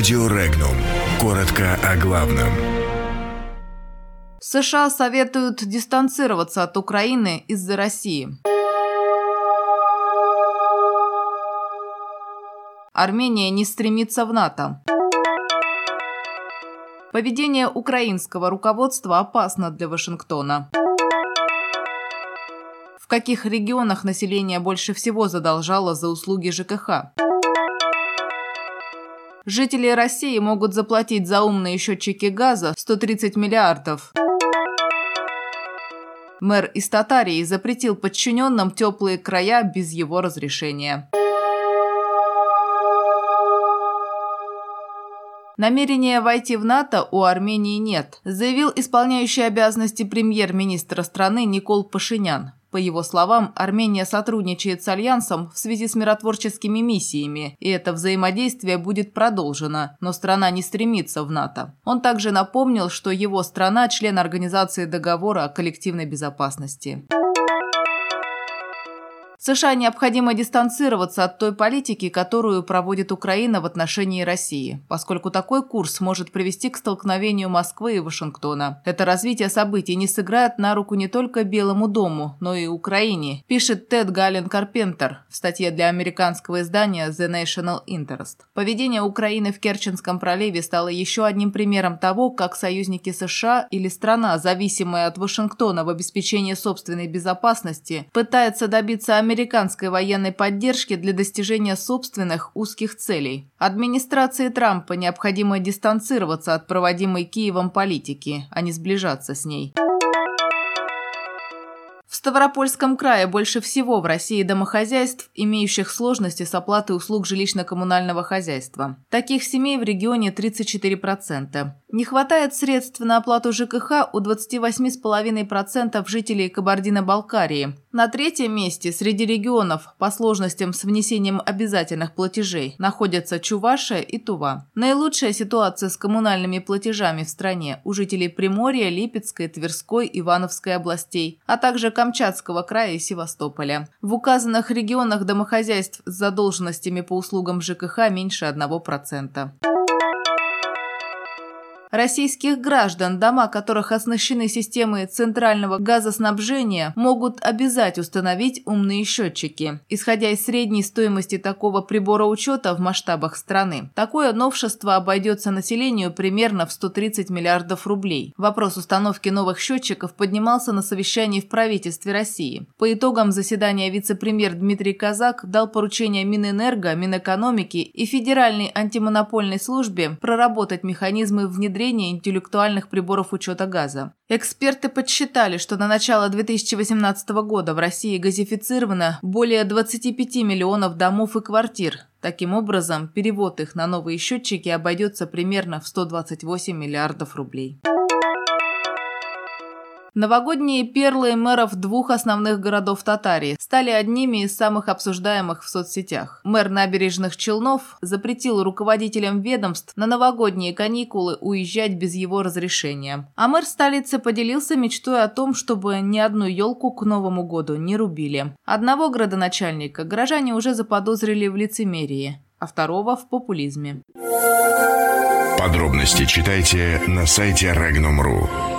Радио Регнум. Коротко о главном. США советуют дистанцироваться от Украины из-за России. Армения не стремится в НАТО. Поведение украинского руководства опасно для Вашингтона. В каких регионах население больше всего задолжало за услуги ЖКХ? Жители России могут заплатить за умные счетчики газа 130 миллиардов. Мэр из Татарии запретил подчиненным теплые края без его разрешения. Намерения войти в НАТО у Армении нет, заявил исполняющий обязанности премьер-министра страны Никол Пашинян. По его словам, Армения сотрудничает с Альянсом в связи с миротворческими миссиями, и это взаимодействие будет продолжено, но страна не стремится в НАТО. Он также напомнил, что его страна – член Организации договора о коллективной безопасности. США необходимо дистанцироваться от той политики, которую проводит Украина в отношении России, поскольку такой курс может привести к столкновению Москвы и Вашингтона. Это развитие событий не сыграет на руку не только Белому дому, но и Украине, пишет Тед Галлен Карпентер в статье для американского издания The National Interest. Поведение Украины в Керченском проливе стало еще одним примером того, как союзники США или страна, зависимая от Вашингтона в обеспечении собственной безопасности, пытается добиться американской военной поддержки для достижения собственных узких целей. Администрации Трампа необходимо дистанцироваться от проводимой Киевом политики, а не сближаться с ней. Ставропольском крае больше всего в России домохозяйств, имеющих сложности с оплатой услуг жилищно-коммунального хозяйства. Таких семей в регионе 34%. Не хватает средств на оплату ЖКХ у 28,5% жителей Кабардино-Балкарии. На третьем месте среди регионов по сложностям с внесением обязательных платежей находятся Чувашия и Тува. Наилучшая ситуация с коммунальными платежами в стране у жителей Приморья, Липецкой, Тверской, Ивановской областей, а также Камчатского края и Севастополя. В указанных регионах домохозяйств с задолженностями по услугам ЖКХ меньше 1%. Российских граждан, дома которых оснащены системой центрального газоснабжения, могут обязать установить умные счетчики, исходя из средней стоимости такого прибора учета в масштабах страны. Такое новшество обойдется населению примерно в 130 миллиардов рублей. Вопрос установки новых счетчиков поднимался на совещании в правительстве России. По итогам заседания вице-премьер Дмитрий Казак дал поручение Минэнерго, Минэкономики и Федеральной антимонопольной службе проработать механизмы внедрения внедрения интеллектуальных приборов учета газа. Эксперты подсчитали, что на начало 2018 года в России газифицировано более 25 миллионов домов и квартир. Таким образом, перевод их на новые счетчики обойдется примерно в 128 миллиардов рублей. Новогодние перлы мэров двух основных городов Татарии стали одними из самых обсуждаемых в соцсетях. Мэр набережных Челнов запретил руководителям ведомств на новогодние каникулы уезжать без его разрешения. А мэр столицы поделился мечтой о том, чтобы ни одну елку к Новому году не рубили. Одного градоначальника горожане уже заподозрили в лицемерии, а второго в популизме. Подробности читайте на сайте Regnum.ru.